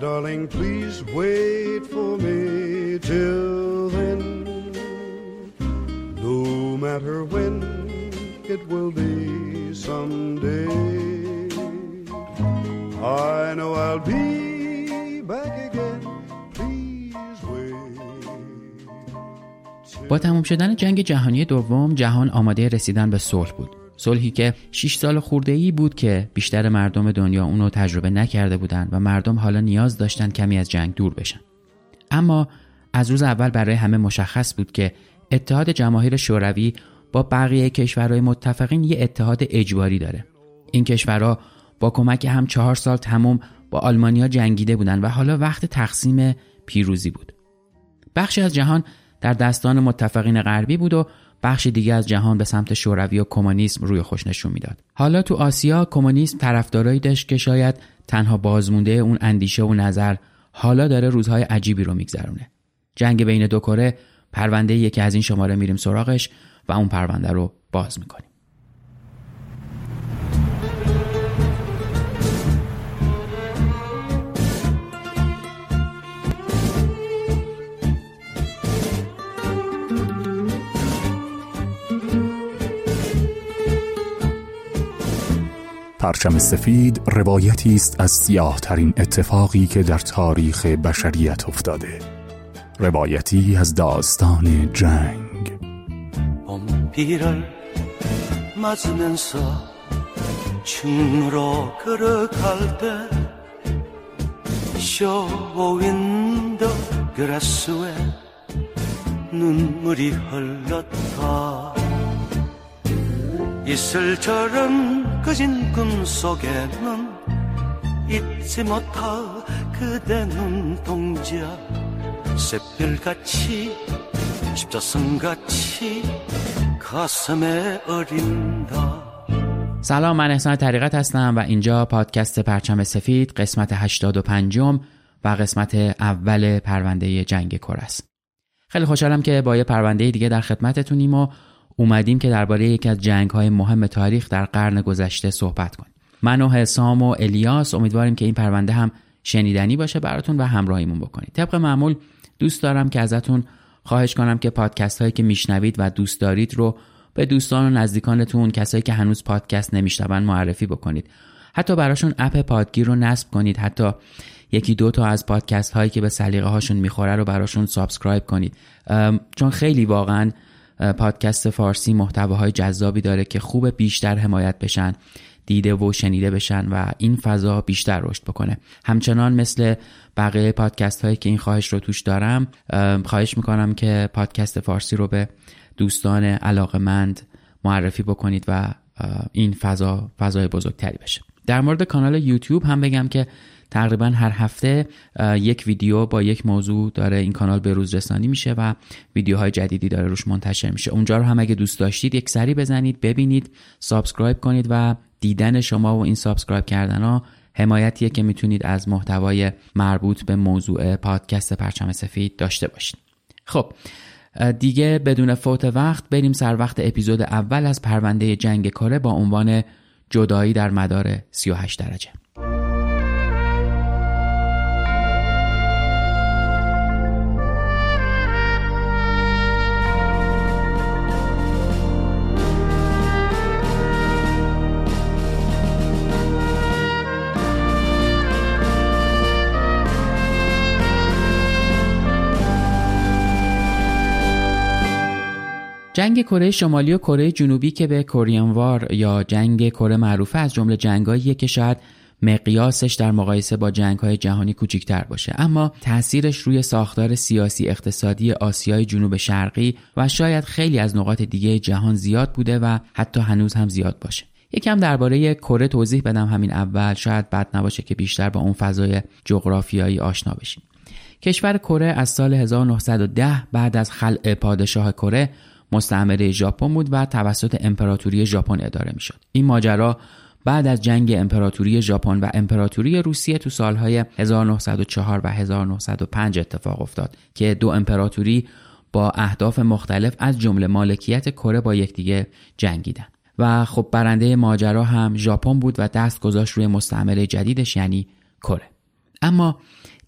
darling, please wait for me till then. No matter when it will be someday. I know I'll be back again. با تمام شدن جنگ جهانی دوم جهان آماده رسیدن به صلح بود صلحی که 6 سال خورده ای بود که بیشتر مردم دنیا اونو تجربه نکرده بودند و مردم حالا نیاز داشتند کمی از جنگ دور بشن. اما از روز اول برای همه مشخص بود که اتحاد جماهیر شوروی با بقیه کشورهای متفقین یه اتحاد اجباری داره. این کشورها با کمک هم چهار سال تموم با آلمانیا جنگیده بودند و حالا وقت تقسیم پیروزی بود. بخشی از جهان در دستان متفقین غربی بود و بخش دیگه از جهان به سمت شوروی و کمونیسم روی خوش نشون می‌داد. حالا تو آسیا کمونیسم طرفدارایی داشت که شاید تنها بازمونده اون اندیشه و نظر حالا داره روزهای عجیبی رو میگذرونه. جنگ بین دو کره پرونده یکی از این شماره میریم سراغش و اون پرونده رو باز می‌کنیم. پرچم سفید روایتی است از سیاه ترین اتفاقی که در تاریخ بشریت افتاده روایتی از داستان جنگ 봄비를 맞으면서 층으로 걸어갈 때 쇼윈도 그라스에 눈물이 흘렀다 이슬처럼 그진 꿈 속에는 잊지 못할 그대 눈동자 샛별같이 십자선같이 가슴에 어린다 سلام من احسان طریقت هستم و اینجا پادکست پرچم سفید قسمت 85 و قسمت اول پرونده جنگ کره است. خیلی خوشحالم که با یه پرونده دیگه در خدمتتونیم و اومدیم که درباره یکی از جنگ های مهم تاریخ در قرن گذشته صحبت کنیم. من و حسام و الیاس امیدواریم که این پرونده هم شنیدنی باشه براتون و همراهیمون بکنید. طبق معمول دوست دارم که ازتون خواهش کنم که پادکست هایی که میشنوید و دوست دارید رو به دوستان و نزدیکانتون کسایی که هنوز پادکست نمیشنون معرفی بکنید حتی براشون اپ پادگیر رو نصب کنید حتی یکی دو تا از پادکست هایی که به سلیقه هاشون می‌خوره رو براشون subscribe کنید چون خیلی واقعا پادکست فارسی محتواهای جذابی داره که خوب بیشتر حمایت بشن دیده و شنیده بشن و این فضا بیشتر رشد بکنه. همچنان مثل بقیه پادکست هایی که این خواهش رو توش دارم خواهش می‌کنم که پادکست فارسی رو به دوستان علاقمند معرفی بکنید و این فضا فضای بزرگتری بشه. در مورد کانال یوتیوب هم بگم که تقریبا هر هفته یک ویدیو با یک موضوع داره این کانال به روز رسانی میشه و ویدیوهای جدیدی داره روش منتشر میشه. اونجا رو هم اگه دوست داشتید یک سری بزنید ببینید subscribe کنید و دیدن شما و این subscribe کردن ها حمایتیه که می‌تونید از محتوای مربوط به موضوع پادکست پرچم سفید داشته باشید. خب دیگه بدون فوت وقت بریم سر وقت اپیزود اول از پرونده جنگ کره با عنوان جدایی در مدار 38 درجه. جنگ کره شمالی و کره جنوبی که به کوریان وار یا جنگ کره معروفه از جمله جنگاییه که شاید مقیاسش در مقایسه با جنگ های جهانی کوچکتر باشه. اما تاثیرش روی ساختار سیاسی اقتصادی آسیای جنوب شرقی و شاید خیلی از نقاط دیگه جهان زیاد بوده و حتی هنوز هم زیاد باشه. یکم درباره کره توضیح بدم همین اول. شاید بد نباشه که بیشتر با اون فضای جغرافیایی آشنا بشیم. کشور کره از سال 1910 بعد از خلع پادشاه کره مستعمره ژاپن بود و توسط امپراتوری ژاپن اداره می‌شد. این ماجرا بعد از جنگ امپراتوری ژاپن و امپراتوری روسیه تو سالهای 1904 و 1905 اتفاق افتاد که دو امپراتوری با اهداف مختلف از جمله مالکیت کره با یکدیگه جنگیدن. و خب برنده ماجرا هم ژاپن بود و دست گذاشت روی مستعمره جدیدش یعنی کره. اما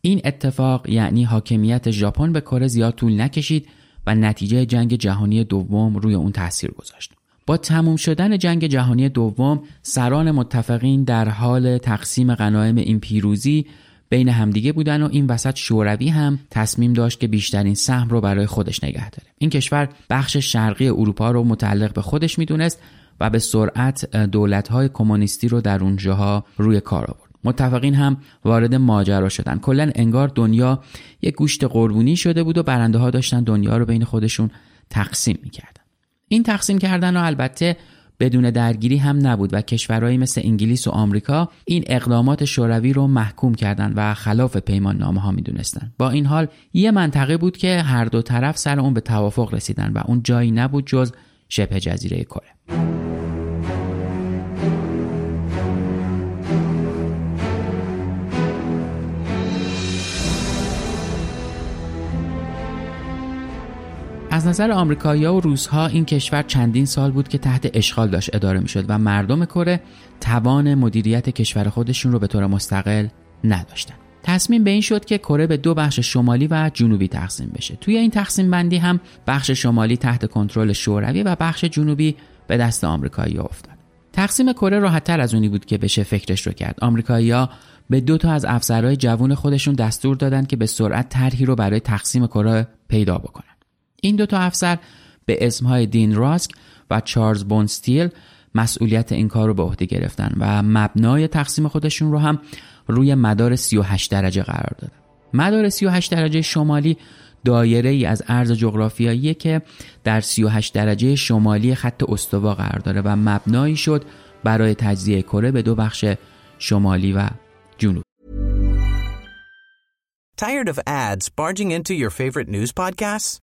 این اتفاق یعنی حاکمیت ژاپن به کره زیاد طول نکشید و نتیجه جنگ جهانی دوم روی اون تاثیر گذاشت. با تموم شدن جنگ جهانی دوم سران متفقین در حال تقسیم غنایم این پیروزی بین همدیگه بودن و این وسط شوروی هم تصمیم داشت که بیشترین سهم رو برای خودش نگه داره این کشور بخش شرقی اروپا رو متعلق به خودش می‌دونست و به سرعت دولت‌های کمونیستی رو در اونجاها روی کار آورد متفقین هم وارد ماجرا شدن. کلا انگار دنیا یک گوشت قربونی شده بود و برنده ها داشتن دنیا رو بین خودشون تقسیم می‌کردن. این تقسیم کردن رو البته بدون درگیری هم نبود و کشورهایی مثل انگلیس و آمریکا این اقدامات شوروی رو محکوم کردند و خلاف پیمان نامه ها می‌دونستند با این حال یه منطقه بود که هر دو طرف سر اون به توافق رسیدن و اون جایی نبود جز شبه جزیره کره. از نظر آمریکایی‌ها و روسها این کشور چندین سال بود که تحت اشغال داشت اداره می‌شد و مردم کره توان مدیریت کشور خودشون رو به طور مستقل نداشتن. تصمیم به این شد که کره به دو بخش شمالی و جنوبی تقسیم بشه. توی این تقسیم بندی هم بخش شمالی تحت کنترل شوروی و بخش جنوبی به دست آمریکایی افتاد. تقسیم کره راحتتر از اونی بود که بشه فکرش رو کرد. آمریکایی‌ها به دو تا از افسرهای جوون خودشون دستور دادند که به سرعت طرحی رو برای تقسیم کره پیدا بکنن. این دو تا افسر به اسمهای دین راسک و چارلز بونستیل مسئولیت این کار رو به عهده گرفتن و مبنای تقسیم خودشون رو هم روی مدار 38 درجه قرار دادن مدار 38 درجه شمالی دایره ای از عرض جغرافیایی که در 38 درجه شمالی خط استوا قرار داره و مبنایی شد برای تجزیه کره به دو بخش شمالی و جنوب Tired of ads barging into your favorite news podcasts?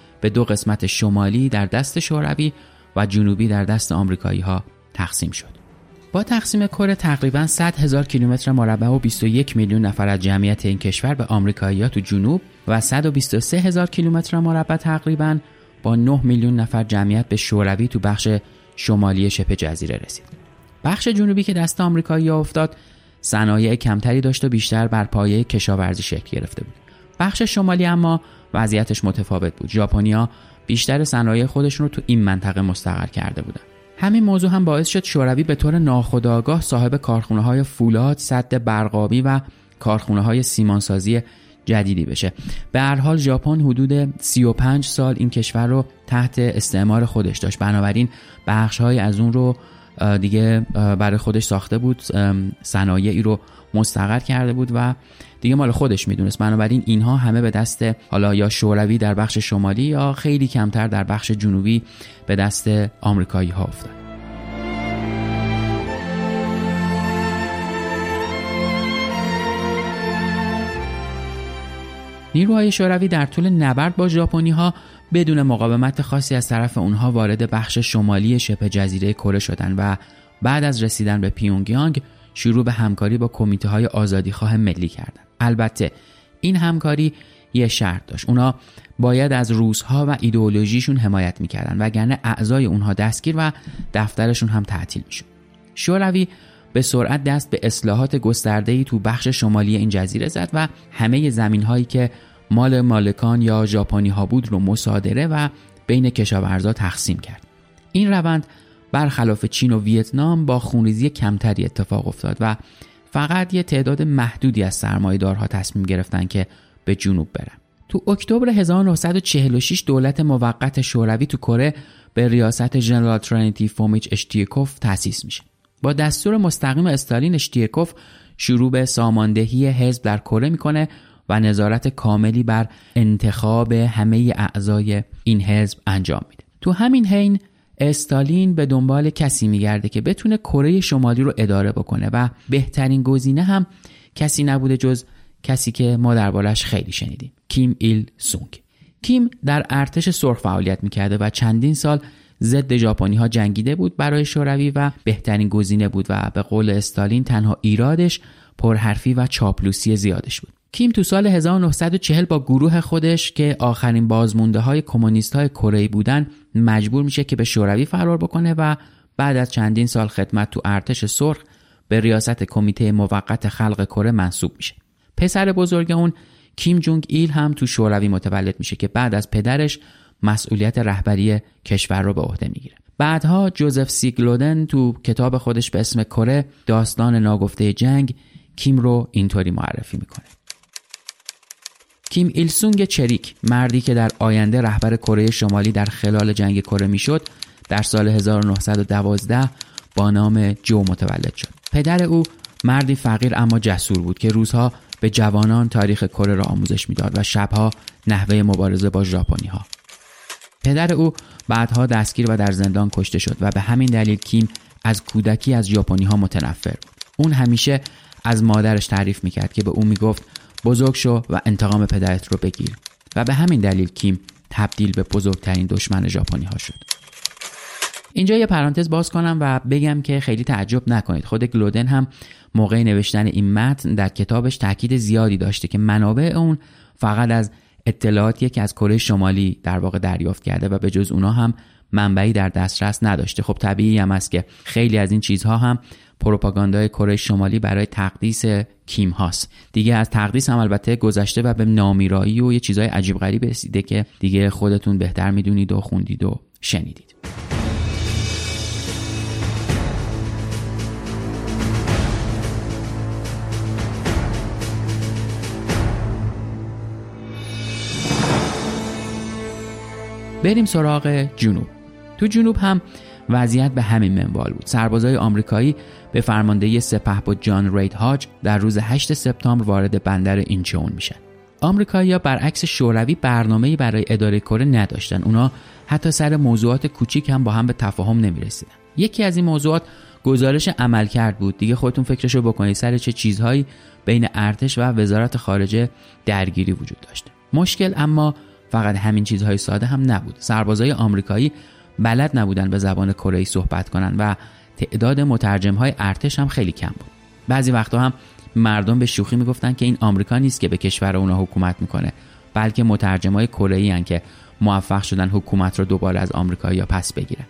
به دو قسمت شمالی در دست شوروی و جنوبی در دست آمریکایی ها تقسیم شد. با تقسیم کره تقریبا 100 هزار کیلومتر مربع و 21 میلیون نفر از جمعیت این کشور به آمریکایی ها تو جنوب و 123 هزار کیلومتر مربع تقریبا با 9 میلیون نفر جمعیت به شوروی تو بخش شمالی شبه جزیره رسید. بخش جنوبی که دست آمریکایی ها افتاد صنایع کمتری داشت و بیشتر بر پایه کشاورزی شکل گرفته بود. بخش شمالی اما وضعیتش متفاوت بود. ژاپنیا بیشتر صنایع خودشون رو تو این منطقه مستقر کرده بودن. همین موضوع هم باعث شد شوروی به طور ناخودآگاه صاحب کارخونه های فولاد، صد برقابی و کارخونه های سیمانسازی جدیدی بشه. به هر حال ژاپن حدود 35 سال این کشور رو تحت استعمار خودش داشت. بنابراین بخش های از اون رو دیگه برای خودش ساخته بود صنایعی رو مستقر کرده بود و دیگه مال خودش می‌دونست. بنابراین اینها همه به دست حالا یا شوروی در بخش شمالی یا خیلی کمتر در بخش جنوبی به دست آمریکایی ها افتاد. نیروهای شوروی در طول نبرد با ژاپنی ها بدون مقاومت خاصی از طرف اونها وارد بخش شمالی شبه جزیره کره شدند و بعد از رسیدن به پیونگیانگ شروع به همکاری با کمیته های آزادیخواه ملی کردند. البته این همکاری یه شرط داشت اونا باید از روزها و ایدئولوژیشون حمایت می‌کردن وگرنه اعضای اونها دستگیر و دفترشون هم تعطیل می‌شد شوروی به سرعت دست به اصلاحات گسترده‌ای تو بخش شمالی این جزیره زد و همه زمین هایی که مال مالکان یا ژاپنی ها بود رو مصادره و بین کشاورزا تقسیم کرد. این روند برخلاف چین و ویتنام با خونریزی کمتری اتفاق افتاد و فقط یه تعداد محدودی از سرمایه‌دارها تصمیم گرفتن که به جنوب برن. تو اکتبر 1946 دولت موقت شوروی تو کره به ریاست ژنرال ترینیتی فومیچ اشتیکوف تأسیس میشه. با دستور مستقیم استالین اشتیکوف شروع به ساماندهی حزب در کره می‌کنه و نظارت کاملی بر انتخاب همه اعضای این حزب انجام میده. تو همین حین استالین به دنبال کسی میگرده که بتونه کره شمالی رو اداره بکنه و بهترین گزینه هم کسی نبوده جز کسی که ما دربارش خیلی شنیدیم کیم ایل سونگ. کیم در ارتش سرخ فعالیت می‌کرده و چندین سال ضد ژاپنی ها جنگیده بود برای شوروی و بهترین گزینه بود و به قول استالین تنها ایرادش پرحرفی و چاپلوسی زیادش بود. کیم تو سال 1940 با گروه خودش که آخرین بازمونده های کمونیست های کره بودن مجبور میشه که به شوروی فرار بکنه و بعد از چندین سال خدمت تو ارتش سرخ به ریاست کمیته موقت خلق کره منصوب میشه. پسر بزرگ اون کیم جونگ ایل هم تو شوروی متولد میشه که بعد از پدرش مسئولیت رهبری کشور رو به عهده می‌گیره. بعدها جوزف سیگلودن تو کتاب خودش به اسم کره داستان ناگفته جنگ کیم رو اینطوری معرفی می‌کنه. کیم ایلسونگ چریک مردی که در آینده رهبر کره شمالی در خلال جنگ کره می‌شد در سال 1912 با نام جو متولد شد. پدر او مردی فقیر اما جسور بود که روزها به جوانان تاریخ کره را آموزش می‌داد و شبها نحوه مبارزه با ژاپنی ها پدر او بعدها دستگیر و در زندان کشته شد و به همین دلیل کیم از کودکی از ژاپنی ها متنفر بود. اون همیشه از مادرش تعریف می‌کرد که به او می‌گفت بزرگ شو و انتقام پدرت رو بگیر. و به همین دلیل کیم تبدیل به بزرگترین دشمن ژاپنی ها شد. اینجا یه پرانتز باز کنم و بگم که خیلی تعجب نکنید. خود گلودن هم موقع نوشتن این متن در کتابش تاکید زیادی داشته که منابع اون فقط از اطلاعاتیه که از کره شمالی در واقع دریافت کرده و به جز اونا هم منبعی در دسترس نداشته. خب طبیعی هم است که خیلی از این چیزها هم پروپاگاندای کره شمالی برای تقدیس کیم هاست. دیگه از تقدیس هم البته گذشته و به نامیرایی و یه چیزهای عجیب غریب رسیده که دیگه خودتون بهتر می‌دونید و خوندید و شنیدید. بریم سراغ جنوب. تو جنوب هم وضعیت به همین منوال بود. سربازای آمریکایی به فرماندهی سپهبد جان رید هاج در روز 8 سپتامبر وارد بندر اینچون میشن. آمریکایی‌ها برعکس شوروی برنامه‌ای برای اداره کره نداشتن. اونا حتی سر موضوعات کوچیک هم با هم به تفاهم نمی‌رسیدن. یکی از این موضوعات گزارش عمل کرد بود. دیگه خودتون فکرشو بکنید. سر چه چیزهایی بین ارتش و وزارت خارجه درگیری وجود داشته مشکل اما فقط همین چیزهای ساده هم نبود. سربازای آمریکایی بلد نبودن به زبان کره صحبت کنن و تعداد مترجم های ارتش هم خیلی کم بود. بعضی وقتا هم مردم به شوخی می‌گفتن که این آمریکا نیست که به کشور اونا حکومت می‌کنه بلکه مترجم های کره که موفق شدن حکومت رو دوباره از آمریکایی پس بگیرن.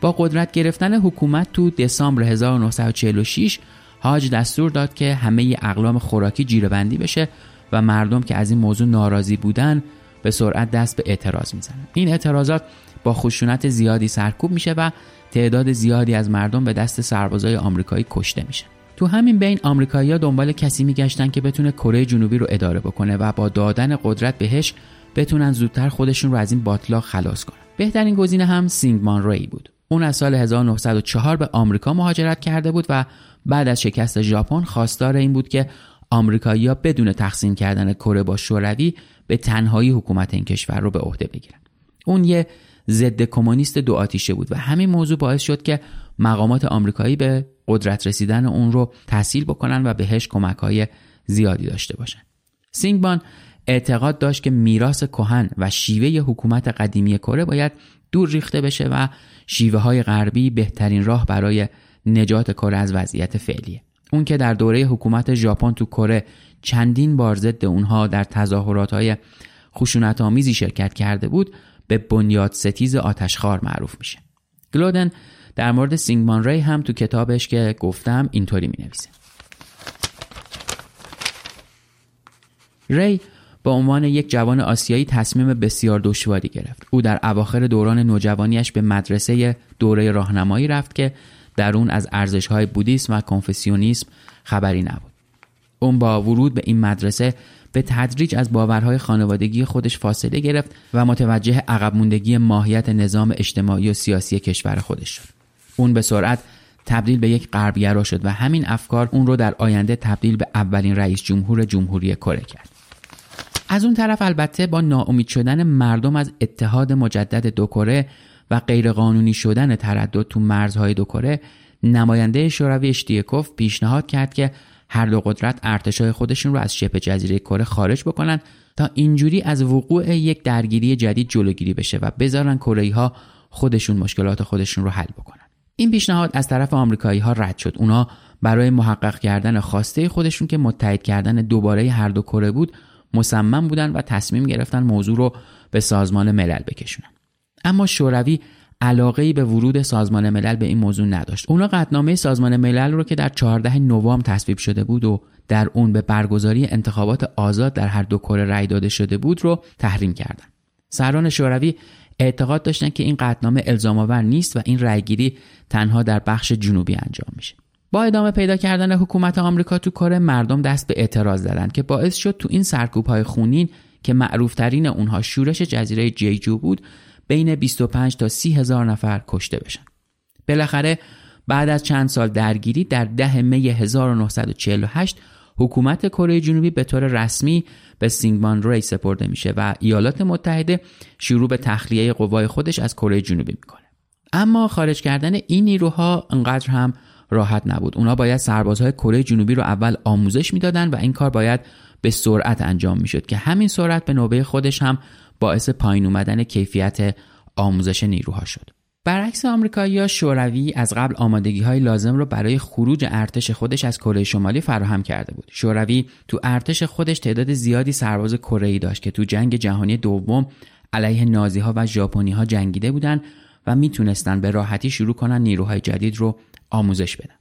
با قدرت گرفتن حکومت تو دسامبر 1946 حاج دستور داد که همه اقلام خوراکی جیرهبندی بشه و مردم که از این موضوع ناراضی بودن به سرعت دست به اعتراض می‌زنن. این اعتراضات با خشونت زیادی سرکوب میشه و تعداد زیادی از مردم به دست سربازای آمریکایی کشته میشن تو همین بین آمریکایی‌ها دنبال کسی میگشتن که بتونه کره جنوبی رو اداره بکنه و با دادن قدرت بهش بتونن زودتر خودشون رو از این باطلاق خلاص کنن. بهترین گزینه هم سینگمان ری بود. اون از سال 1904 به آمریکا مهاجرت کرده بود و بعد از شکست ژاپن خواستار این بود که آمریکایی‌ها بدون تقسیم کردن کره با شوروی به تنهایی حکومت این کشور رو به عهده بگیرن. اون یه ضد کمونیست دو آتیشه بود و همین موضوع باعث شد که مقامات آمریکایی به قدرت رسیدن اون رو تحصیل بکنن و بهش کمک های زیادی داشته باشن. سینگبان اعتقاد داشت که میراث کهن و شیوه حکومت قدیمی کره باید دور ریخته بشه و شیوه های غربی بهترین راه برای نجات کره از وضعیت فعلیه. اون که در دوره حکومت ژاپن تو کره چندین بار ضد اونها در تظاهرات های خشونت آمیزی شرکت کرده بود به بنیاد ستیز آتشخار معروف میشه. گلودن در مورد سینگمان ری هم تو کتابش که گفتم اینطوری می نویسه ری به عنوان یک جوان آسیایی تصمیم بسیار دشواری گرفت. او در اواخر دوران نوجوانیش به مدرسه دوره راهنمایی رفت که در اون از ارزش‌های بودیسم و کنفسیونیسم خبری نبود. اون با ورود به این مدرسه به تدریج از باورهای خانوادگی خودش فاصله گرفت و متوجه عقب موندگی ماهیت نظام اجتماعی و سیاسی کشور خودش شد. اون به سرعت تبدیل به یک غربگرا شد و همین افکار اون رو در آینده تبدیل به اولین رئیس جمهور جمهوری کره کرد. از اون طرف البته با ناامید شدن مردم از اتحاد مجدد دو کره و غیرقانونی شدن تردد تو مرزهای دو کره نماینده شوروی اشتیکوف پیشنهاد کرد که هر دو قدرت ارتشای خودشون رو از شبه جزیره کره خارج بکنن تا اینجوری از وقوع یک درگیری جدید جلوگیری بشه و بذارن کره ها خودشون مشکلات خودشون رو حل بکنن. این پیشنهاد از طرف آمریکایی ها رد شد. اونا برای محقق کردن خواسته خودشون که متحد کردن دوباره هر دو کره بود مصمم بودن و تصمیم گرفتن موضوع رو به سازمان ملل بکشونن. اما شوروی علاقه به ورود سازمان ملل به این موضوع نداشت. اونا قطنامه سازمان ملل رو که در 14 نوامبر تصویب شده بود و در اون به برگزاری انتخابات آزاد در هر دو کره رأی داده شده بود رو تحریم کردن. سران شوروی اعتقاد داشتن که این قطنامه الزام آور نیست و این رأیگیری تنها در بخش جنوبی انجام میشه. با ادامه پیدا کردن حکومت آمریکا تو کره مردم دست به اعتراض زدن که باعث شد تو این سرکوب های خونین که معروفترین اونها شورش جزیره جیجو بود بین 25 تا 30 هزار نفر کشته بشن. بالاخره بعد از چند سال درگیری در ده می 1948 حکومت کره جنوبی به طور رسمی به سینگمان ری سپرده میشه و ایالات متحده شروع به تخلیه قوای خودش از کره جنوبی می‌کنه. اما خارج کردن این نیروها انقدر هم راحت نبود. اونا باید سربازهای کره جنوبی رو اول آموزش می‌دادن و این کار باید به سرعت انجام می‌شد که همین سرعت به نوبه خودش هم باعث پایین اومدن کیفیت آموزش نیروها شد. برعکس آمریکایی شوروی از قبل آمادگی های لازم رو برای خروج ارتش خودش از کره شمالی فراهم کرده بود. شوروی تو ارتش خودش تعداد زیادی سرباز کره داشت که تو جنگ جهانی دوم علیه نازی ها و ژاپنی ها جنگیده بودند و می‌تونستن به راحتی شروع کنن نیروهای جدید رو آموزش بدن.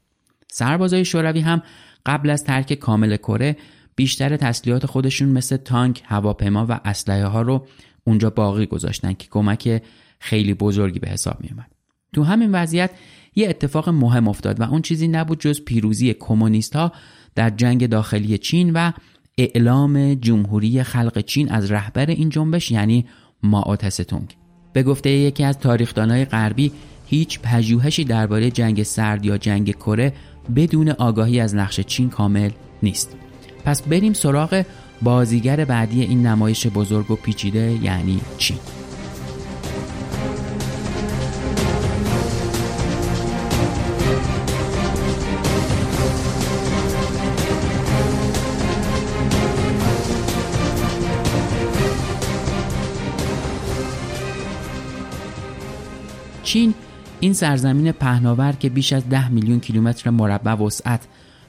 سربازای شوروی هم قبل از ترک کامل کره بیشتر تسلیحات خودشون مثل تانک، هواپیما و اسلحه ها رو اونجا باقی گذاشتن که کمک خیلی بزرگی به حساب می اومد. تو همین وضعیت یه اتفاق مهم افتاد و اون چیزی نبود جز پیروزی کمونیست ها در جنگ داخلی چین و اعلام جمهوری خلق چین از رهبر این جنبش یعنی ماو تسه به گفته یکی از تاریخدانای غربی هیچ پژوهشی درباره جنگ سرد یا جنگ کره بدون آگاهی از نقش چین کامل نیست پس بریم سراغ بازیگر بعدی این نمایش بزرگ و پیچیده یعنی چین چین این سرزمین پهناور که بیش از ده میلیون کیلومتر مربع وسعت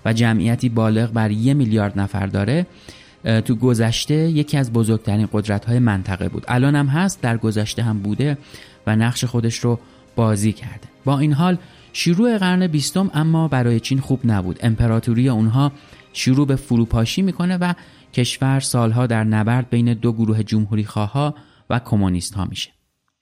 و جمعیتی بالغ بر یک میلیارد نفر داره تو گذشته یکی از بزرگترین قدرت های منطقه بود. الان هم هست در گذشته هم بوده و نقش خودش رو بازی کرده. با این حال شروع قرن بیستم اما برای چین خوب نبود. امپراتوری اونها شروع به فروپاشی می‌کنه و کشور سالها در نبرد بین دو گروه جمهوری خواه و کمونیست ها میشه.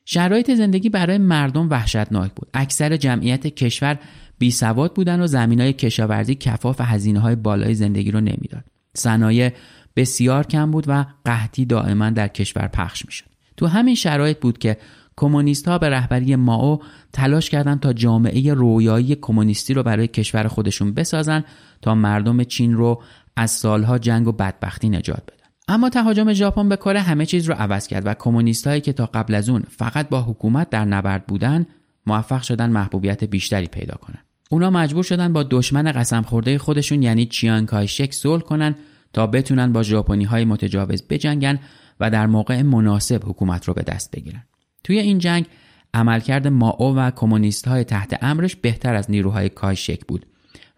شرایط زندگی برای مردم وحشتناک بود. اکثر جمعیت کشور بی سواد بودن و زمین های کشاورزی کفاف هزینه های بالای زندگی رو نمی‌داد. صنایع بسیار کم بود و قحطی دائما در کشور پخش می‌شد. تو همین شرایط بود که کمونیست ها به رهبری ماو تلاش کردند تا جامعه رویایی کمونیستی رو برای کشور خودشون بسازن تا مردم چین رو از سالها جنگ و بدبختی نجات بدن. اما تهاجم ژاپن به کره همه چیز رو عوض کرد و کمونیستایی که تا قبل از اون فقط با حکومت در نبرد بودن موفق شدن محبوبیت بیشتری پیدا کنن. اونا مجبور شدن با دشمن قسم خورده خودشون یعنی چیان کایشک صلح کنن تا بتونن با ژاپنی های متجاوز بجنگن و در موقع مناسب حکومت رو به دست بگیرن. توی این جنگ عملکرد ماو و کمونیست های تحت امرش بهتر از نیروهای کایشک بود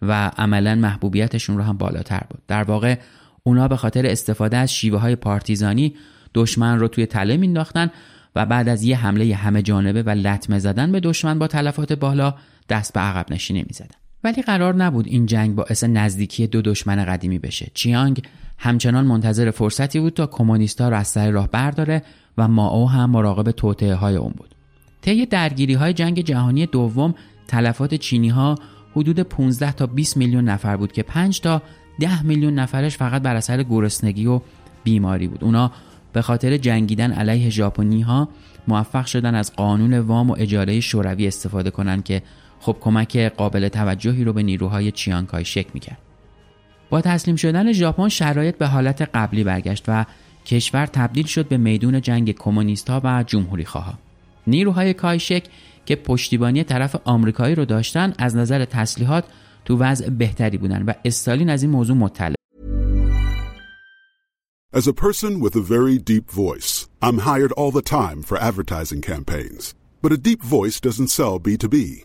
و عملا محبوبیتشون رو هم بالاتر بود. در واقع اونا به خاطر استفاده از شیوه های پارتیزانی دشمن رو توی تله مینداختن و بعد از یه حمله همه جانبه و لطمه زدن به دشمن با تلفات بالا دست به عقب نشینه می‌زدن. ولی قرار نبود این جنگ باعث نزدیکی دو دشمن قدیمی بشه. چیانگ همچنان منتظر فرصتی بود تا کمونیستا را از سر راه برداره و ماو هم مراقب توطئه های اون بود. طی درگیری های جنگ جهانی دوم تلفات چینی ها حدود 15 تا 20 میلیون نفر بود که 5 تا 10 میلیون نفرش فقط بر اثر گرسنگی و بیماری بود. اونا به خاطر جنگیدن علیه ژاپنی ها موفق شدن از قانون وام و اجاره شوروی استفاده کنند که خب کمک قابل توجهی رو به نیروهای چیانکای شک می‌کرد با تسلیم شدن ژاپن شرایط به حالت قبلی برگشت و کشور تبدیل شد به میدون جنگ کمونیست ها و جمهوری خواه. نیروهای کایشک که پشتیبانی طرف آمریکایی رو داشتن از نظر تسلیحات تو وضع بهتری بودن و استالین از این موضوع مطلع As a person with a very deep voice, I'm hired all the time for advertising campaigns. But a deep voice doesn't sell B2B,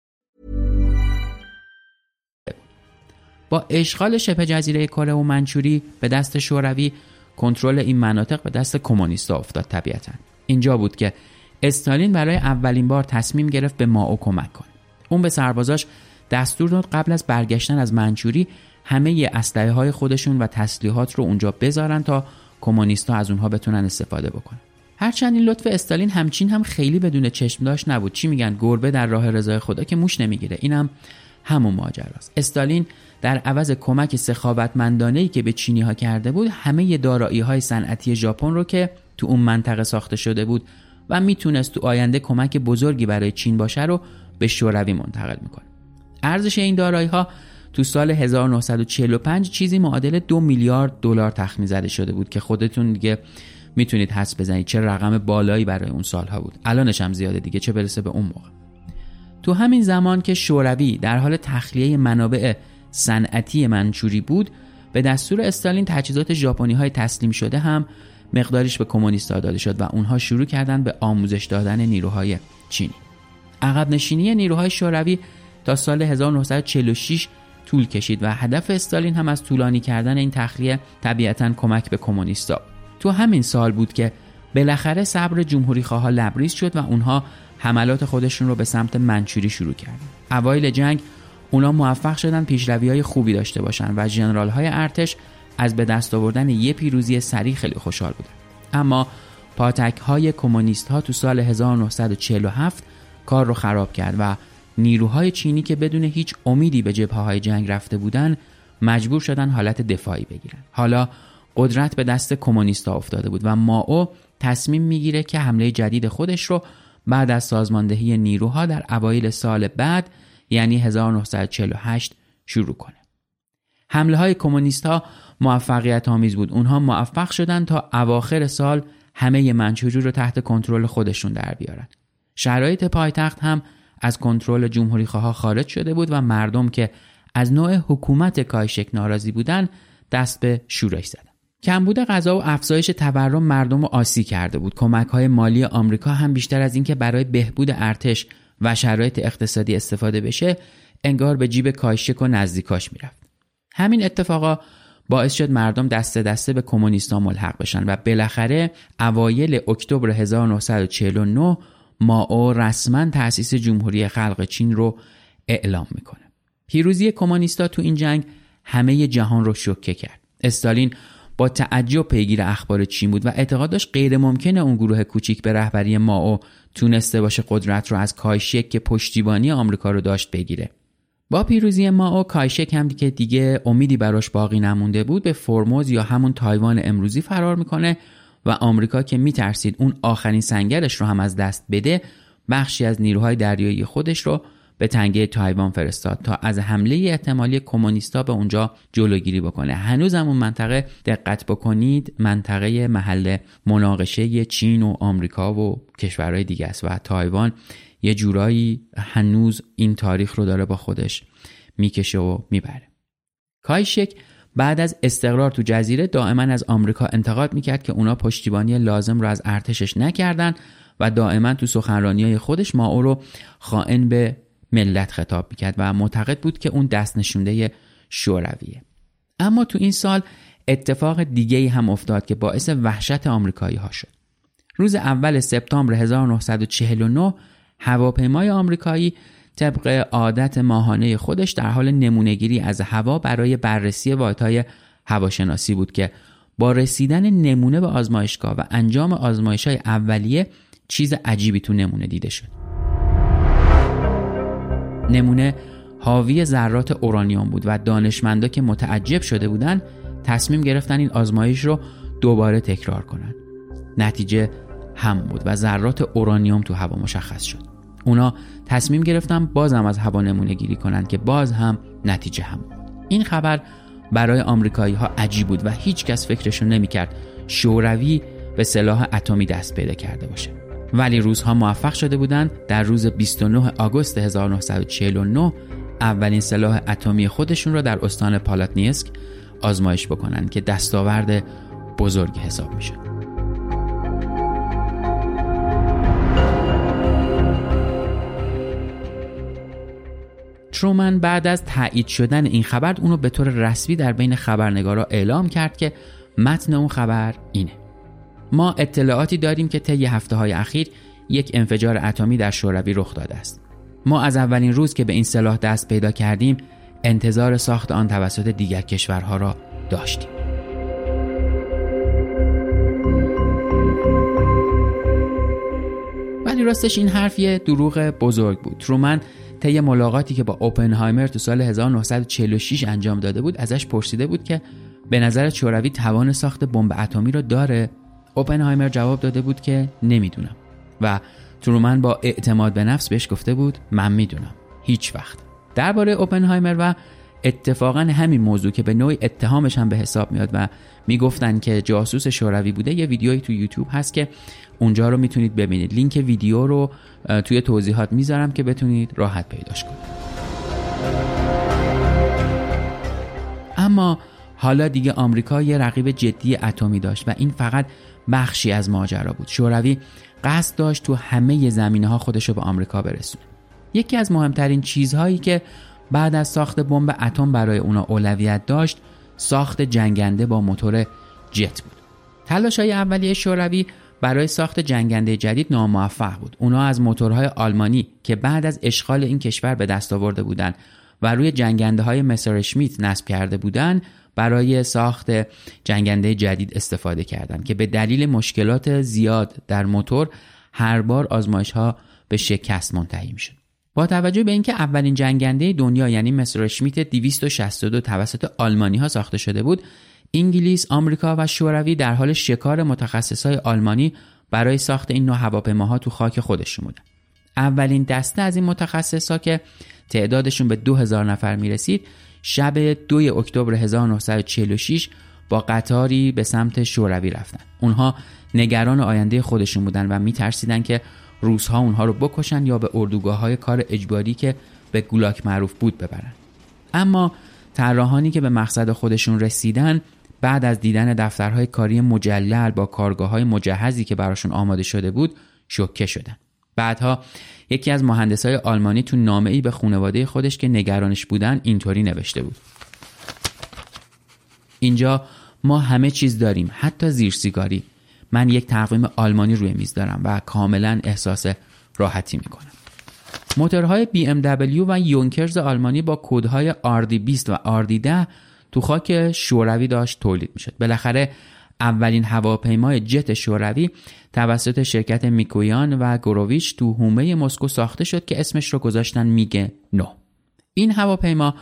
با اشغال شبه جزیره کره و منچوری به دست شوروی کنترل این مناطق به دست کمونیستا افتاد طبیعتا. اینجا بود که استالین برای اولین بار تصمیم گرفت به ماو کمک کنه. اون به سربازاش دستور داد قبل از برگشتن از منچوری همه اسلحه های خودشون و تسلیحات رو اونجا بذارن تا کمونیستا از اونها بتونن استفاده بکنن. هرچند این لطف استالین همچین هم خیلی بدون چشم داشت نبود. چی میگن؟ گربه در راه رضای خدا که موش نمی‌گیره. اینم همون ماجراست. استالین در عوض کمک سخاوتمندانه که به چینی ها کرده بود همه دارایی های صنعتی ژاپن رو که تو اون منطقه ساخته شده بود و می‌تونست تو آینده کمک بزرگی برای چین باشه رو به شوروی منتقل می‌کنه. ارزش این دارایی ها تو سال 1945 چیزی معادل دو میلیارد دلار تخمین زده شده بود که خودتون دیگه می‌تونید حس بزنید چه رقم بالایی برای اون سالها بود. الانش هم زیاده دیگه چه برسه به اون موقع. تو همین زمان که شوروی در حال تخلیه منابع صنعتی منچوری بود به دستور استالین تجهیزات ژاپنی های تسلیم شده هم مقداریش به کمونیست‌ها داده شد و اونها شروع کردن به آموزش دادن نیروهای چینی عقب نشینی نیروهای شوروی تا سال 1946 طول کشید و هدف استالین هم از طولانی کردن این تخلیه طبیعتا کمک به کمونیستا تو همین سال بود که بالاخره صبر جمهوری خواه لبریز شد و اونها حملات خودشون رو به سمت منچوری شروع کردن. اوایل جنگ اونا موفق شدن پیشروی های خوبی داشته باشن و جنرال های ارتش از به دست آوردن یه پیروزی سریع خیلی خوشحال بودن. اما پاتک های کمونیست ها تو سال 1947 کار رو خراب کرد و نیروهای چینی که بدون هیچ امیدی به جبهه های جنگ رفته بودن مجبور شدن حالت دفاعی بگیرن. حالا قدرت به دست کمونیستا افتاده بود و ماو تصمیم می‌گیره که حمله جدید خودش رو بعد از سازماندهی نیروها در اوایل سال بعد یعنی 1948 شروع کنه. حمله های کمونیست ها موفقیت آمیز بود. اونها موفق شدن تا اواخر سال همه منچوری رو تحت کنترل خودشون در بیارن. شرایط پایتخت هم از کنترل جمهوری خواه خارج شده بود و مردم که از نوع حکومت کایشک ناراضی بودن دست به شورش زدن. کمبود غذا و افزایش تورم مردم رو آسی کرده بود. کمک های مالی آمریکا هم بیشتر از اینکه برای بهبود ارتش و شرایط اقتصادی استفاده بشه انگار به جیب کایشک و نزدیکاش می‌رفت. همین اتفاقا باعث شد مردم دسته دسته به کمونیستا ملحق بشن و بالاخره اوایل اکتبر 1949 ماو رسما تأسیس جمهوری خلق چین رو اعلام می‌کنه. پیروزی کمونیستا تو این جنگ همه جهان رو شوکه کرد. استالین با تعجب پیگیر اخبار چین بود و اعتقاد داشت غیر ممکنه اون گروه کوچیک به رهبری ماو تونسته باشه قدرت رو از کایشک که پشتیبانی آمریکا رو داشت بگیره. با پیروزی ماو کایشک هم که دیگه امیدی براش باقی نمونده بود به فرموز یا همون تایوان امروزی فرار می‌کنه و آمریکا که میترسید اون آخرین سنگرش رو هم از دست بده بخشی از نیروهای دریایی خودش رو به تنگه تایوان فرستاد تا از حمله احتمالی کمونیستا به اونجا جلوگیری بکنه. هنوز هم اون منطقه دقت بکنید منطقه محل مناقشه چین و آمریکا و کشورهای دیگه است و تایوان یه جورایی هنوز این تاریخ رو داره با خودش می‌کشه و می‌بره. کایشک بعد از استقرار تو جزیره دائما از آمریکا انتقاد می‌کرد که اونا پشتیبانی لازم رو از ارتشش نکردن و دائما تو سخنرانی های خودش ما او رو خائن به ملت خطاب می‌کرد و معتقد بود که اون دست نشونده شورویه. اما تو این سال اتفاق دیگه هم افتاد که باعث وحشت آمریکایی ها شد. روز اول سپتامبر 1949 هواپیمای آمریکایی طبق عادت ماهانه خودش در حال نمونهگیری از هوا برای بررسی واحدهای هواشناسی بود که با رسیدن نمونه به آزمایشگاه و انجام آزمایش های اولیه چیز عجیبی تو نمونه دیده شد. نمونه حاوی ذرات اورانیوم بود و دانشمندا که متعجب شده بودند تصمیم گرفتن این آزمایش رو دوباره تکرار کنند نتیجه هم بود و ذرات اورانیوم تو هوا مشخص شد. اونا تصمیم گرفتن بازم از هوا نمونه گیری کنند که باز هم نتیجه هم بود. این خبر برای آمریکایی ها عجیب بود و هیچ کس فکرشون نمی‌کرد شوروی به سلاح اتمی دست پیدا کرده باشه. ولی روزها موفق شده بودند در روز 29 آگوست 1949 اولین سلاح اتمی خودشون را در استان پالاتنیسک آزمایش بکنند که دستاورد بزرگی حساب میشه. ترومن بعد از تایید شدن این خبر اونو به طور رسمی در بین خبرنگارا اعلام کرد که متن اون خبر اینه ما اطلاعاتی داریم که طی هفته های اخیر یک انفجار اتمی در شوروی رخ داده است. ما از اولین روز که به این سلاح دست پیدا کردیم انتظار ساخت آن توسط دیگر کشورها را داشتیم. ولی راستش این حرف یه دروغ بزرگ بود. ترومن طی ملاقاتی که با اوپنهایمر تو سال 1946 انجام داده بود ازش پرسیده بود که به نظر شوروی توان ساخت بمب اتمی را داره؟ اوپنهایمر جواب داده بود که نمی‌دونم. و ترومن با اعتماد به نفس بهش گفته بود من می‌دونم. هیچ وقت. درباره اوپنهایمر و اتفاقا همین موضوع که به نوعی اتهامش هم به حساب میاد و می‌گفتن که جاسوس شوروی بوده یه ویدیویی تو یوتیوب هست که اونجا رو می‌تونید ببینید. لینک ویدیو رو توی توضیحات می‌ذارم که بتونید راحت پیداش کنید. اما حالا دیگه آمریکا یه رقیب جدی اتمی داشت و این فقط بخشی از ماجرا بود. شوروی قصد داشت تو همه زمینه ها خودش رو به آمریکا برسونه. یکی از مهمترین چیزهایی که بعد از ساخت بمب اتم برای اونا اولویت داشت ساخت جنگنده با موتور جت بود. تلاش های اولیه شوروی برای ساخت جنگنده جدید ناموفق بود. اونا از موتورهای آلمانی که بعد از اشغال این کشور به دست آورده بودند و روی جنگنده های مسرشمیت نصب کرده بودند برای ساخت جنگنده جدید استفاده کردند که به دلیل مشکلات زیاد در موتور هر بار آزمایش ها به شکست منتهی شد. با توجه به اینکه اولین جنگنده دنیا یعنی مسرشمیت 262 توسط آلمانی ها ساخته شده بود انگلیس، آمریکا و شوروی در حال شکار متخصصای آلمانی برای ساخت این نوع هواپیماها تو خاک خودشون بودن. اولین دسته از این متخصصا که تعدادشون به 2000 نفر می‌رسید شب 2 اکتبر 1946 با قطاری به سمت شوروی رفتن. اونها نگران آینده خودشون بودن و میترسیدن که روزها اونها رو بکشن یا به اردوگاه های کار اجباری که به گولاک معروف بود ببرن. اما طراحانی که به مقصد خودشون رسیدن بعد از دیدن دفترهای کاری مجلل با کارگاه های مجهزی که براشون آماده شده بود شوکه شدن بعدها یکی از های آلمانی تو نامه ای به خانواده خودش که نگرانش بودن اینطوری نوشته بود. اینجا ما همه چیز داریم حتی زیر سیگاری. من یک تقویم آلمانی روی میز دارم و کاملا احساس راحتی می‌کنم. موتورهای BMW و یونکرز آلمانی با کودهای RD20 و RD10 تو خاک شوروی داشت تولید می‌شد. بالاخره اولین هواپیمای جت شوروی توسط شرکت میکویان و گروویچ تو هومه مسکو ساخته شد که اسمش رو گذاشتن میگه نو. این هواپیما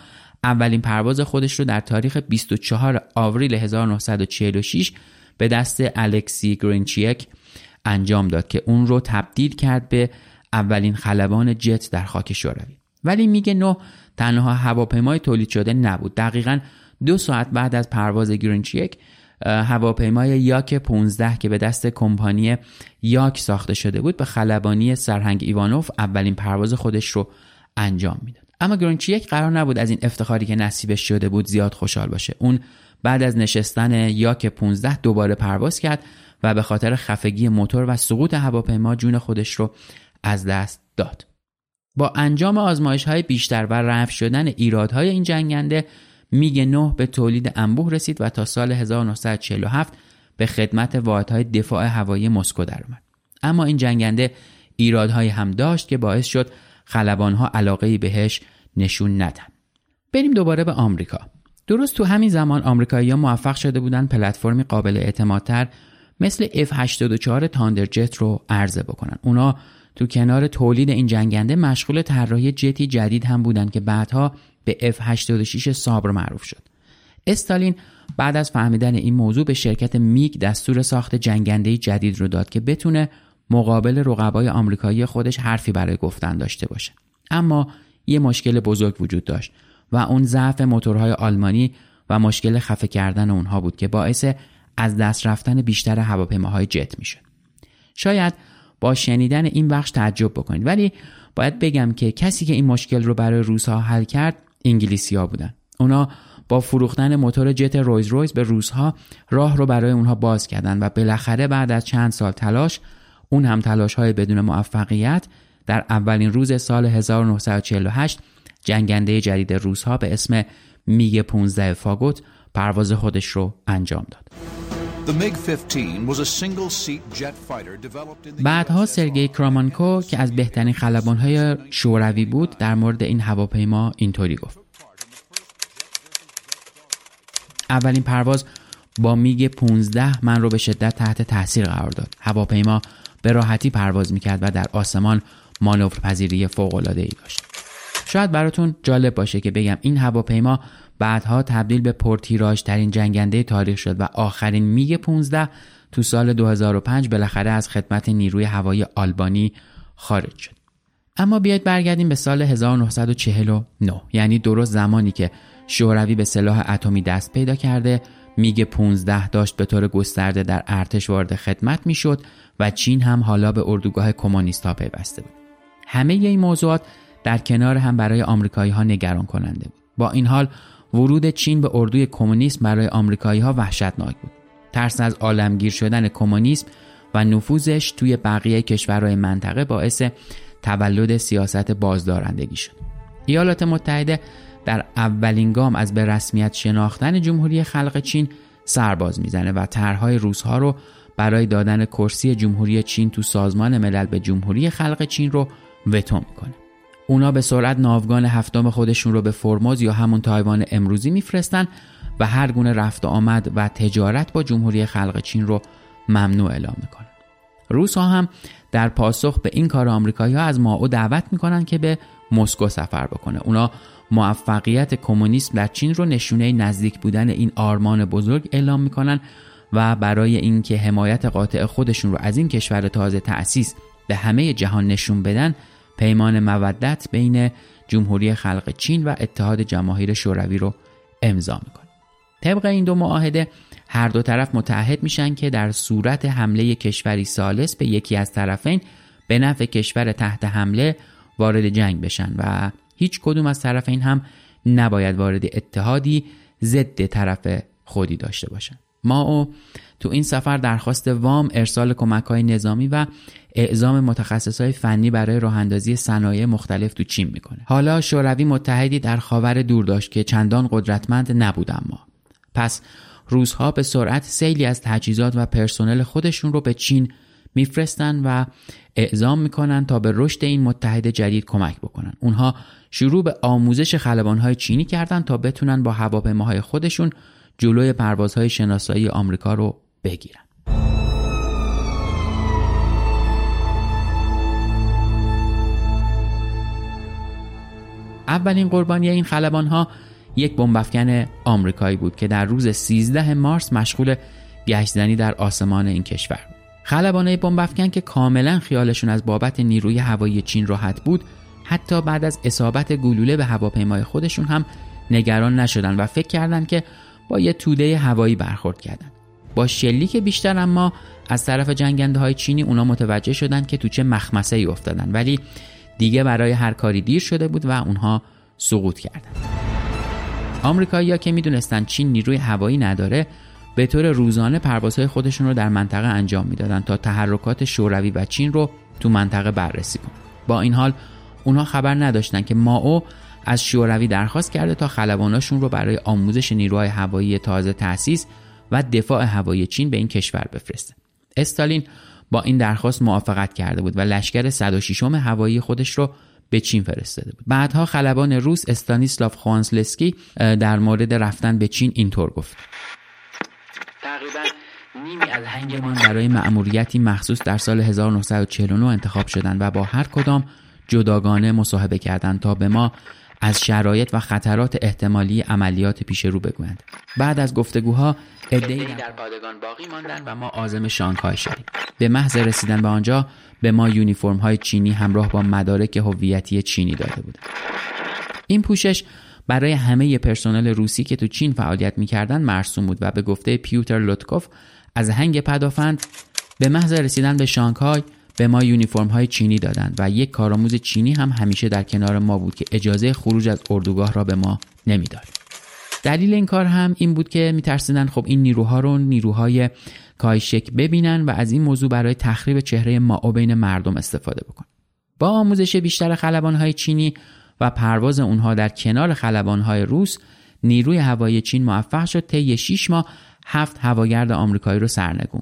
اولین پرواز خودش رو در تاریخ 24 آوریل 1946 به دست الکسی گرینچیک انجام داد که اون رو تبدیل کرد به اولین خلبان جت در خاک شوروی. ولی میگه نه تنها هواپیمای تولید شده نبود. دقیقا دو ساعت بعد از پرواز گرینچ یک هواپیمای یاک 15 که به دست کمپانی یاک ساخته شده بود به خلبانی سرهنگ ایوانوف اولین پرواز خودش رو انجام می‌داد. اما گرینچ یک قرار نبود از این افتخاری که نصیبش شده بود زیاد خوشحال باشه. اون بعد از نشستن یاک 15 دوباره پرواز کرد و به خاطر خفگی موتور و سقوط هواپیما جون خودش رو از دست داد. با انجام آزمایش های بیشتر و رفع شدن ایرادهای این جنگنده میگ نه به تولید انبوه رسید و تا سال 1947 به خدمت واحدهای دفاع هوایی مسکو درآمد اما این جنگنده ایرادهایی هم داشت که باعث شد خلبانها علاقه بهش نشون ندن. بریم دوباره به آمریکا. درست تو همین زمان آمریکایی‌ها موفق شده بودن پلتفرمی قابل اعتمادتر مثل F84 تاندرجت رو عرضه بکنن. اونا تو کنار تولید این جنگنده مشغول طراحی جتی جدید هم بودن که بعدها به F86 سابر معروف شد. استالین بعد از فهمیدن این موضوع به شرکت میگ دستور ساخت جنگنده جدید رو داد که بتونه مقابل رقبای آمریکایی خودش حرفی برای گفتن داشته باشه. اما یه مشکل بزرگ وجود داشت و اون ضعف موتورهای آلمانی و مشکل خفه کردن اونها بود که باعث از دست رفتن بیشتر هواپیماهای جت میشه شاید با شنیدن این بخش تعجب بکنید ولی باید بگم که کسی که این مشکل رو برای روسها حل کرد انگلیسی بودن اونا با فروختن موتور جت رویز رویز به روسها راه رو برای اونها باز کردن و بالاخره بعد از چند سال تلاش اون هم تلاش های بدون موفقیت در اولین روز سال 1948 جنگنده جدید روسها به اسم میگ 15 فاگوت پرواز خودش رو انجام داد. بعدها سرگئی کرامانکو که از بهترین خلبانهای شوروی بود در مورد این هواپیما اینطوری گفت. اولین پرواز با میگ 15 من رو به شدت تحت تاثیر قرار داد. هواپیما به راحتی پرواز می‌کرد و در آسمان مانور پذیری فوق العاده ای داشت. شاید براتون جالب باشه که بگم این هواپیما بعدها تبدیل به پرتیراژ ترین جنگنده تاریخ شد و آخرین میگ 15 تو سال 2005 بالاخره از خدمت نیروی هوایی آلبانی خارج شد. اما بیاید برگردیم به سال 1949 یعنی درست زمانی که شوروی به سلاح اتمی دست پیدا کرده میگ 15 داشت به طور گسترده در ارتش وارد خدمت می‌شد و چین هم حالا به اردوگاه کمونیستا پیوسته بود. همه این موضوعات در کنار هم برای آمریکایی ها نگران کننده بود. با این حال ورود چین به اردوی کمونیسم برای آمریکایی ها وحشتناک بود. ترس از عالمگیر شدن کمونیسم و نفوذش توی بقیه کشورهای منطقه باعث تولد سیاست بازدارندگی شد. ایالات متحده در اولین گام از به رسمیت شناختن جمهوری خلق چین سرباز می‌زنه و طرحهای روزها رو برای دادن کرسی جمهوری چین تو سازمان ملل به جمهوری خلق چین رو وتو می‌کنه. اونا به سرعت ناوگان هفتم خودشون رو به فرموز یا همون تایوان امروزی میفرستن و هر گونه رفت آمد و تجارت با جمهوری خلق چین رو ممنوع اعلام می‌کنن. روس ها هم در پاسخ به این کار آمریکایی ها از ماو دعوت می‌کنن که به مسکو سفر بکنه. اونا موفقیت کمونیسم در چین رو نشونه نزدیک بودن این آرمان بزرگ اعلام می‌کنن و برای اینکه حمایت قاطع خودشون رو از این کشور تازه تأسیس به همه جهان نشون بدن پیمان مودت بین جمهوری خلق چین و اتحاد جماهیر شوروی رو امضا می‌کنه. طبق این دو معاهده هر دو طرف متحد میشن که در صورت حمله کشوری سالس به یکی از طرفین به نفع کشور تحت حمله وارد جنگ بشن و هیچ کدوم از طرفین هم نباید وارد اتحادی ضد طرف خودی داشته باشن. ما او تو این سفر درخواست وام ارسال کمک های نظامی و اعزام متخصص های فنی برای راه اندازی صنایع مختلف تو چین می‌کنه. حالا شوروی متحدی در خاور دور داشت که چندان قدرتمند نبود اما. پس روزها به سرعت سیلی از تجهیزات و پرسنل خودشون رو به چین میفرستن و اعزام می‌کنن تا به رشد این متحد جدید کمک بکنن. اونها شروع به آموزش خلبانهای چینی کردن تا بتونن با هواپیماهای خودشون جلوی پروازهای شناسایی آمریکا رو بگیرن اولین قربانی این خلبان ها یک بمبافکن آمریکایی بود که در روز 13 مارس مشغول گشتزنی در آسمان این کشور بود. خلبانه بمبافکن که کاملا خیالشون از بابت نیروی هوایی چین راحت بود حتی بعد از اصابت گلوله به هواپیمای خودشون هم نگران نشدن و فکر کردند که با یه توده هوایی برخورد کردن با شلیک بیشتر اما از طرف جنگنده های چینی اونا متوجه شدن که تو چه مخمسه ای افتادن ولی دیگه برای هر کاری دیر شده بود و اونها سقوط کردند. آمریکایی‌ها که می‌دونستند چین نیروی هوایی نداره به طور روزانه پروازهای خودشون رو در منطقه انجام می‌دادند تا تحرکات شوروی و چین رو تو منطقه بررسی کنند. با این حال اونها خبر نداشتند که ماو از شوروی درخواست کرده تا خلباناشون رو برای آموزش نیروهای هوایی تازه تأسیس و دفاع هوایی چین به این کشور بفرسته. استالین با این درخواست موافقت کرده بود و لشکر 106 هوایی خودش رو به چین فرستاده بود بعدها خلبان روس استانیسلاف خوانسلسکی در مورد رفتن به چین اینطور گفت تقریبا نیمی از هنگمان برای مأموریتی مخصوص در سال 1949 انتخاب شدند و با هر کدام جداگانه مصاحبه کردند تا به ما از شرایط و خطرات احتمالی عملیات پیش رو بگویند. بعد از گفتگوها ادهی در پادگان باقی ماندن و ما آزم شانگهای شدیم به محض رسیدن به آنجا به ما یونیفرم های چینی همراه با مدارک هویتی چینی داده بودند. این پوشش برای همه پرسنل روسی که تو چین فعالیت می‌کردند مرسوم بود و به گفته پیوتر لوتکوف از هنگ پدافند به محض رسیدن به شانگهای به ما یونیفرم های چینی دادند و یک کارآموز چینی هم همیشه در کنار ما بود که اجازه خروج از اردوگاه را به ما نمی‌داد. دلیل این کار هم این بود که میترسیدن خب این نیروها رو نیروهای کایشک ببینن و از این موضوع برای تخریب چهره ماو بین مردم استفاده بکن. با آموزش بیشتر های چینی و پرواز اونها در کنار های روس نیروی هوایی چین موفق شد طی 6 ماه هفت هواگرد آمریکایی رو سرنگون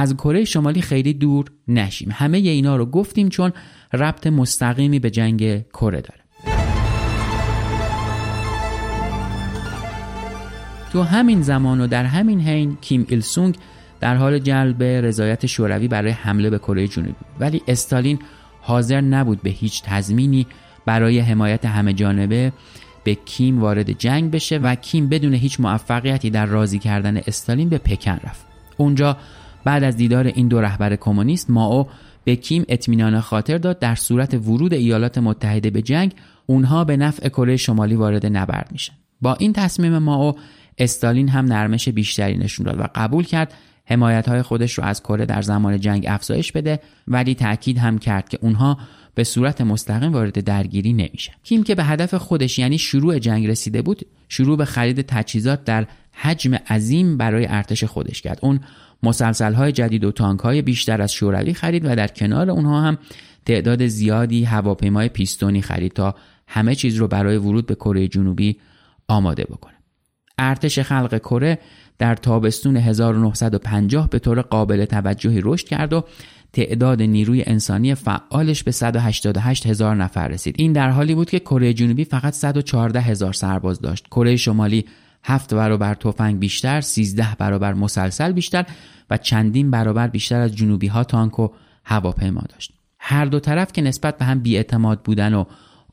از کره شمالی خیلی دور نشیم. همه اینا رو گفتیم چون ربط مستقیمی به جنگ کره داره. تو همین زمان و در همین حین کیم ایل سونگ در حال جلب رضایت شوروی برای حمله به کره جنوبی ولی استالین حاضر نبود به هیچ تضمینی برای حمایت همه جانبه به کیم وارد جنگ بشه و کیم بدون هیچ موفقیتی در راضی کردن استالین به پکن رفت. اونجا بعد از دیدار این دو رهبر کمونیست ماو به کیم اطمینان خاطر داد در صورت ورود ایالات متحده به جنگ اونها به نفع کره شمالی وارد نبرد میشن. با این تصمیم ماو استالین هم نرمش بیشتری نشون داد و قبول کرد حمایت های خودش رو از کره در زمان جنگ افزایش بده ولی تاکید هم کرد که اونها به صورت مستقیم وارد درگیری نمیشن. کیم که به هدف خودش یعنی شروع جنگ رسیده بود شروع به خرید تجهیزات در حجم عظیم برای ارتش خودش کرد. اون مسلسل های جدید و تانک های بیشتر از شوروی خرید و در کنار اونها هم تعداد زیادی هواپیمای پیستونی خرید تا همه چیز رو برای ورود به کره جنوبی آماده بکنه. ارتش خلق کره در تابستون 1950 به طور قابل توجهی رشد کرد و تعداد نیروی انسانی فعالش به 188 هزار نفر رسید. این در حالی بود که کره جنوبی فقط 114 هزار سرباز داشت. کره شمالی هفت برابر تفنگ بیشتر 13 برابر مسلسل بیشتر و چندین برابر بیشتر از جنوبی ها تانک و هواپیما داشت. هر دو طرف که نسبت به هم بیاعتماد بودن و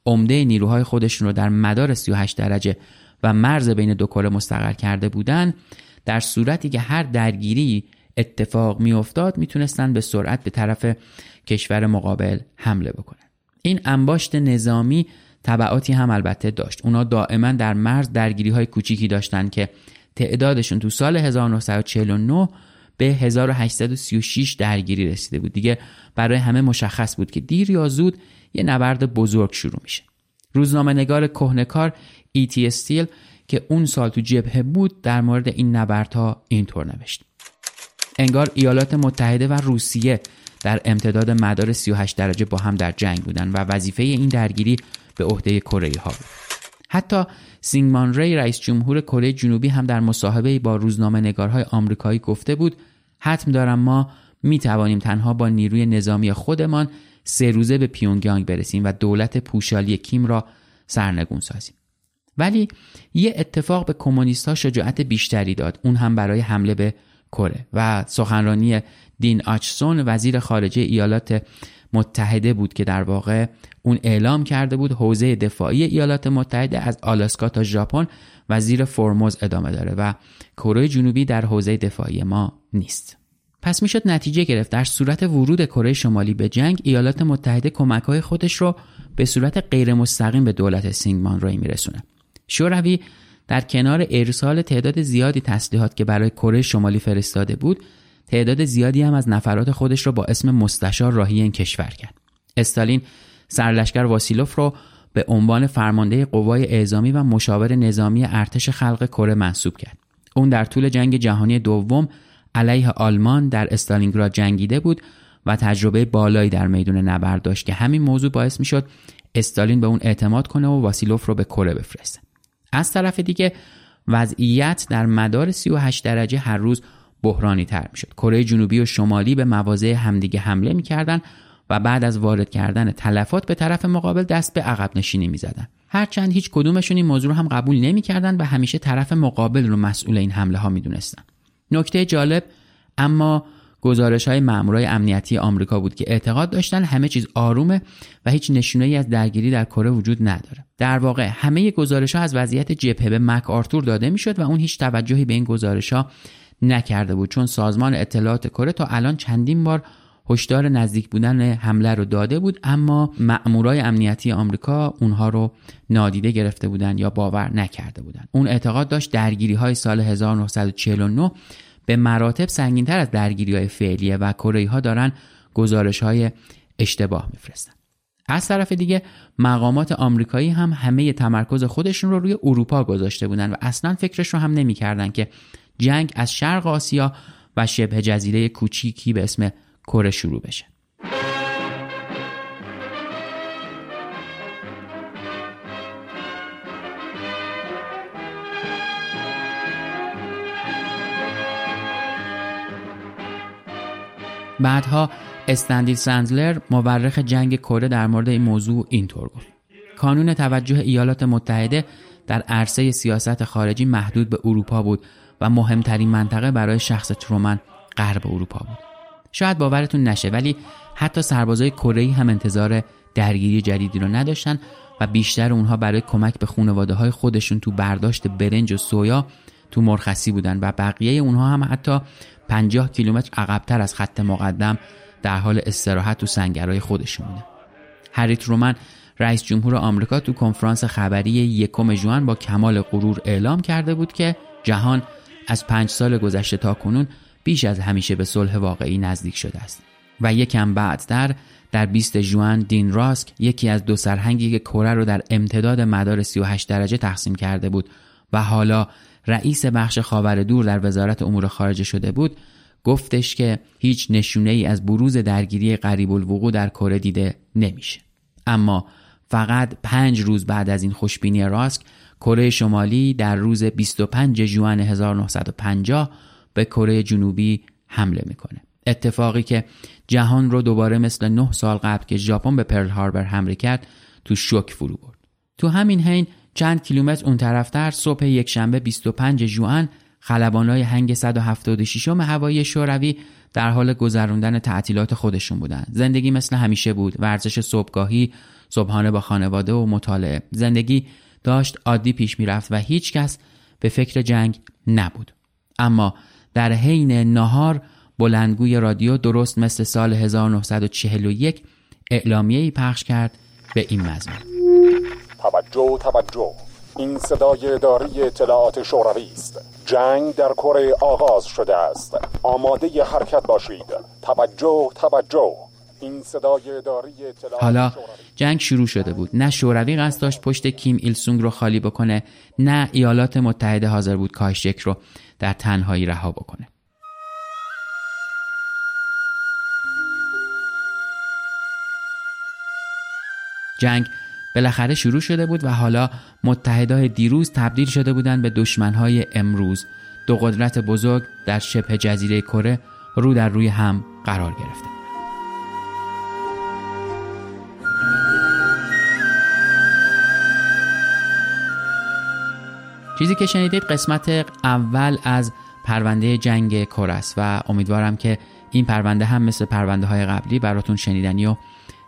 عمده نیروهای خودشون رو در مدار 38 درجه و مرز بین دو کره مستقر کرده بودند در صورتی که هر درگیری اتفاق میافتاد می‌تونستند به سرعت به طرف کشور مقابل حمله بکنن. این انباشت نظامی طبعاتی هم البته داشت. اونا دائما در مرز درگیری های کوچیکی داشتن که تعدادشون تو سال 1949 به 1836 درگیری رسیده بود. دیگه برای همه مشخص بود که دیر یا زود یه نبرد بزرگ شروع میشه. روزنامه نگار کهنکار ایتی استیل که اون سال تو جبهه بود در مورد این نبردها اینطور نوشت. انگار ایالات متحده و روسیه در امتداد مدار 38 درجه با هم در جنگ بودن و وظیفه این درگیری به عهده کره ها بود حتی سینگمان ری رئیس جمهور کره جنوبی هم در مصاحبه با روزنامه نگارهای آمریکایی گفته بود حتم دارم ما می توانیم تنها با نیروی نظامی خودمان سه روزه به پیونگیانگ برسیم و دولت پوشالی کیم را سرنگون سازیم. ولی یه اتفاق به کمونیست ها شجاعت بیشتری داد. اون هم برای حمله به کره و سخنرانی دین آچسون وزیر خارجه ایالات متحده بود که در واقع اون اعلام کرده بود حوزه دفاعی ایالات متحده از آلاسکا تا ژاپن وزیر فرموز ادامه داره و کره جنوبی در حوزه دفاعی ما نیست. پس می‌شد نتیجه گرفت. در صورت ورود کره شمالی به جنگ ایالات متحده کمک های خودش رو به صورت غیر مستقیم به دولت سینگمان رای میرسونه. شوروی در کنار ارسال تعداد زیادی تسلیحات که برای کره شمالی فرستاده بود تعداد زیادی هم از نفرات خودش را با اسم مستشار راهی این کشور کرد. استالین سرلشکر واسیلوف رو به عنوان فرمانده قوای اعزامی و مشاور نظامی ارتش خلق کره منصوب کرد. اون در طول جنگ جهانی دوم علیه آلمان در استالینگراد جنگیده بود و تجربه بالایی در میدون نبرد داشت که همین موضوع باعث می‌شد استالین به اون اعتماد کنه و واسیلوف رو به کره بفرسته. از طرف دیگه وضعیت در مدار 38 درجه هر روز بحرانی تر می‌شد. کره جنوبی و شمالی به مواضع همدیگه حمله می‌کردن و بعد از وارد کردن تلفات به طرف مقابل دست به عقب نشینی می‌زدن. هرچند هیچ کدومشون این موضوع رو هم قبول نمی‌کردن و همیشه طرف مقابل رو مسئول این حمله ها می‌دونستن. نکته جالب اما گزارش های مامورای امنیتی آمریکا بود که اعتقاد داشتن همه چیز آرومه و هیچ نشونه ای از درگیری در کره وجود نداره. در واقع همه گزارش ها از وضعیت جبهه به مک آرتور داده می‌شد و اون هیچ توجهی به این گزارش ها نکرده بود. چون سازمان اطلاعات کره تا الان چندین بار هشدار نزدیک بودن حمله رو داده بود اما مأمورای امنیتی آمریکا اونها رو نادیده گرفته بودن یا باور نکرده بودن. اون اعتقاد داشت درگیری های سال 1949 به مراتب سنگینتر از درگیری های فعلیه و کره ها دارن گزارش های اشتباه میفرستن. از طرف دیگه مقامات آمریکایی هم همه تمرکز خودشون رو روی اروپا گذاشته بودن و اصلا فکرش رو هم نمی‌کردن که جنگ از شرق آسیا و شبه جزیره کوچیکی به اسم کره شروع بشه. بعدها استندیل سندلر مورخ جنگ کره در مورد این موضوع اینطور گفت. کانون توجه ایالات متحده در عرصه سیاست خارجی محدود به اروپا بود و مهمترین منطقه برای شخص ترومن غرب اروپا بود. شاید باورتون نشه ولی حتی سربازای کره هم انتظار درگیری جدیدی رو نداشتن و بیشتر اونها برای کمک به خانواده های خودشون تو برداشت برنج و سویا تو مرخصی بودن و بقیه اونها هم حتی 50 کیلومتر عقبتر از خط مقدم در حال استراحت تو سنگرهای خودشون بودن. هریت رومن رئیس جمهور آمریکا تو کنفرانس خبری یکم جوان با کمال غرور اعلام کرده بود که جهان از پنج سال گذشته تا کنون بیش از همیشه به صلح واقعی نزدیک شده است. و یکم بعدتر در 20 جوان دین راسک یکی از دو سرهنگی که کره رو در امتداد مدار 38 درجه تقسیم کرده بود و حالا رئیس بخش خاور دور در وزارت امور خارجه شده بود گفتش که هیچ نشونه ای از بروز درگیری قریب الوقوع در کره دیده نمیشه. اما فقط پنج روز بعد از این خوشبینی راسک کره شمالی در روز 25 جوان 1950 به کره جنوبی حمله می‌کنه. اتفاقی که جهان رو دوباره مثل نه سال قبل که ژاپن به پرل هاربر حمله کرد تو شوک فرو برد. تو همین حین چند کیلومتر اون طرفتر صبح یکشنبه 25 ژوئن خلبانای هنگ 176 هوایی شوروی در حال گذراندن تعطیلات خودشون بودن. زندگی مثل همیشه بود. ورزش صبحگاهی صبحانه با خانواده و مطالعه. زندگی داشت عادی پیش می‌رفت و هیچ کس به فکر جنگ نبود. اما در حین نهار بلندگوی رادیو درست مثل سال 1941 اعلامیه‌ای پخش کرد به این مضمون. توجه توجه. این صدای اداره اطلاعات شوروی است. جنگ در کره آغاز شده است. آماده حرکت باشید. توجه توجه. این صدای حالا جنگ شروع شده بود. نه شوروی قصد داشت پشت کیم ایل سونگ رو خالی بکنه نه ایالات متحده حاضر بود کاشک رو در تنهایی رها بکنه. جنگ بالاخره شروع شده بود و حالا متحدای دیروز تبدیل شده بودند به دشمنهای امروز. دو قدرت بزرگ در شبه جزیره کره رو در روی هم قرار گرفته. چیزی که شنیدید قسمت اول از پرونده جنگ کور است و امیدوارم که این پرونده هم مثل پرونده های قبلی براتون شنیدنی و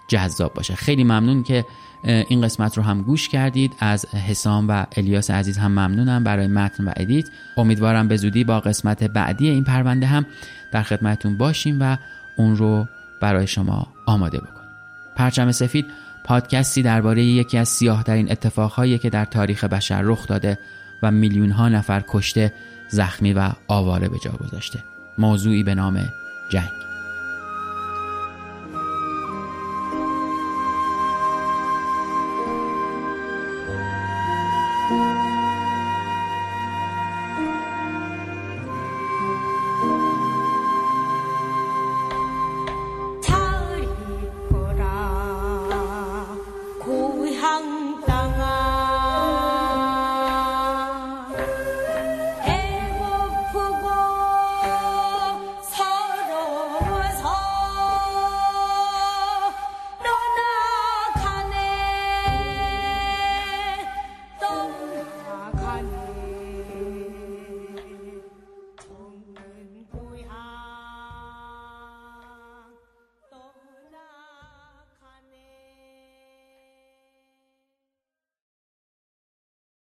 جذاب باشه. خیلی ممنون که این قسمت رو هم گوش کردید. از حسام و الیاس عزیز هم ممنونم برای متن و ادیت. امیدوارم به زودی با قسمت بعدی این پرونده هم در خدمتتون باشیم و اون رو برای شما آماده بکنیم. پرچم سفید پادکستی درباره یکی از سیاهترین اتفاقهایی که در تاریخ بشر رخ داده و میلیون ها نفر کشته زخمی و آواره به جا گذاشته. موضوعی به نام جنگ.